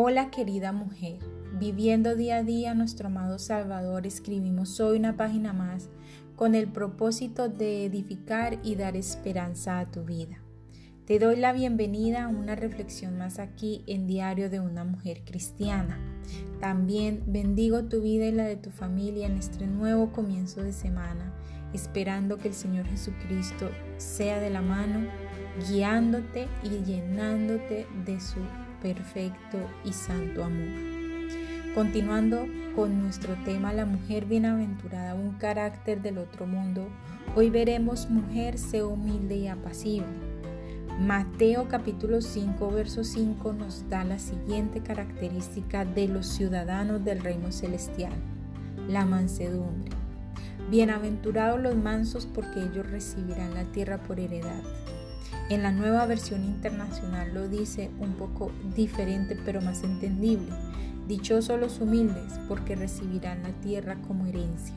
Hola querida mujer, viviendo día a día nuestro amado Salvador, escribimos hoy una página más con el propósito de edificar y dar esperanza a tu vida. Te doy la bienvenida a una reflexión más aquí en Diario de una Mujer Cristiana. También bendigo tu vida y la de tu familia en este nuevo comienzo de semana, esperando que el Señor Jesucristo sea de la mano, guiándote y llenándote de su perfecto y santo amor. Continuando con nuestro tema La mujer bienaventurada, un carácter del otro mundo, hoy veremos mujer, sé humilde y apacible. Mateo capítulo 5, verso 5 nos da la siguiente característica de los ciudadanos del reino celestial, la mansedumbre. Bienaventurados los mansos porque ellos recibirán la tierra por heredad. En la nueva versión internacional lo dice un poco diferente pero más entendible. Dichosos los humildes porque recibirán la tierra como herencia.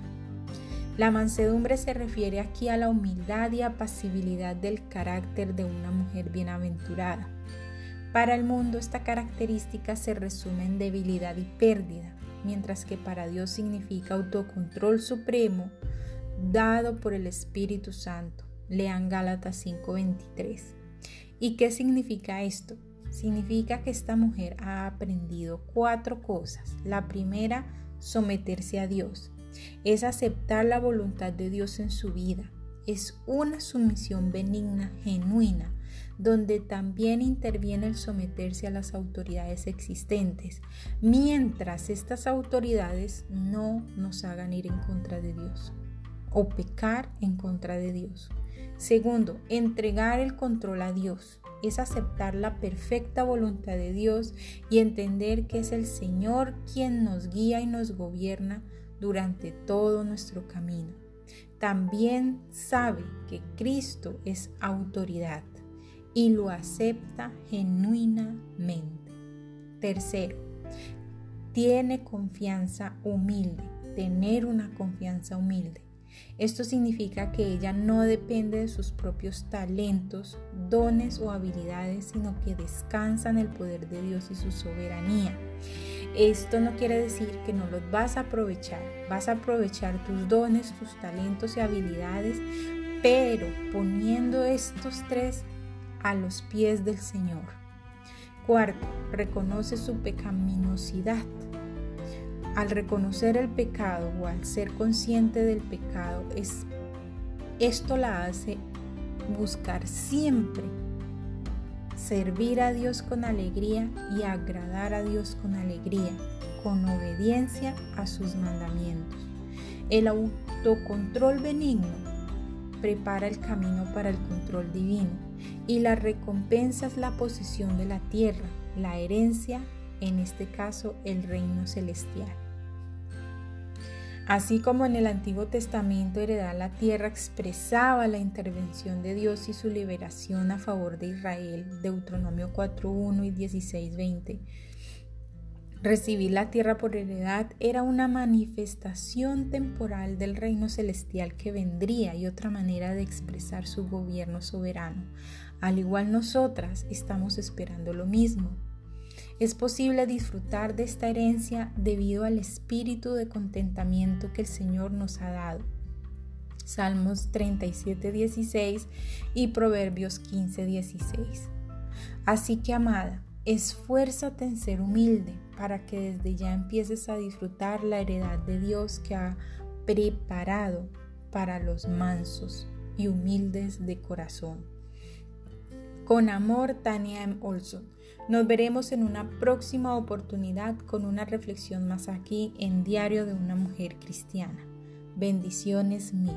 La mansedumbre se refiere aquí a la humildad y apacibilidad del carácter de una mujer bienaventurada. Para el mundo esta característica se resume en debilidad y pérdida, mientras que para Dios significa autocontrol supremo dado por el Espíritu Santo. Lean Gálatas 5:23. ¿Y qué significa esto? Significa que esta mujer ha aprendido cuatro cosas. La primera, someterse a Dios. Es aceptar la voluntad de Dios en su vida. Es una sumisión benigna, genuina, donde también interviene el someterse a las autoridades existentes, mientras estas autoridades no nos hagan ir en contra de Dios o pecar en contra de Dios. Segundo, entregar el control a Dios. Es aceptar la perfecta voluntad de Dios y entender que es el Señor quien nos guía y nos gobierna durante todo nuestro camino. También sabe que Cristo es autoridad y lo acepta genuinamente. Tercero, tiene confianza humilde, tener una confianza humilde. Esto significa que ella no depende de sus propios talentos, dones o habilidades, sino que descansa en el poder de Dios y su soberanía. Esto no quiere decir que no los vas a aprovechar, vas a aprovechar tus dones, tus talentos y habilidades, pero poniendo estos tres a los pies del Señor. Cuarto, reconoce su pecaminosidad. Al reconocer el pecado o al ser consciente del pecado, es, esto la hace buscar siempre servir a Dios con alegría y agradar a Dios con alegría, con obediencia a sus mandamientos. El autocontrol benigno prepara el camino para el control divino y la recompensa es la posición de la tierra, la herencia, en este caso el reino celestial. Así como en el Antiguo Testamento heredar la tierra expresaba la intervención de Dios y su liberación a favor de Israel, Deuteronomio 4.1 y 16.20. Recibir la tierra por heredad era una manifestación temporal del reino celestial que vendría y otra manera de expresar su gobierno soberano. Al igual nosotras estamos esperando lo mismo, es posible disfrutar de esta herencia debido al espíritu de contentamiento que el Señor nos ha dado. Salmos 37, 16 y Proverbios 15, 16. Así que, amada, esfuérzate en ser humilde para que desde ya empieces a disfrutar la heredad de Dios que ha preparado para los mansos y humildes de corazón. Con amor, Tania M. Olson. Nos veremos en una próxima oportunidad con una reflexión más aquí en Diario de una Mujer Cristiana. Bendiciones mil.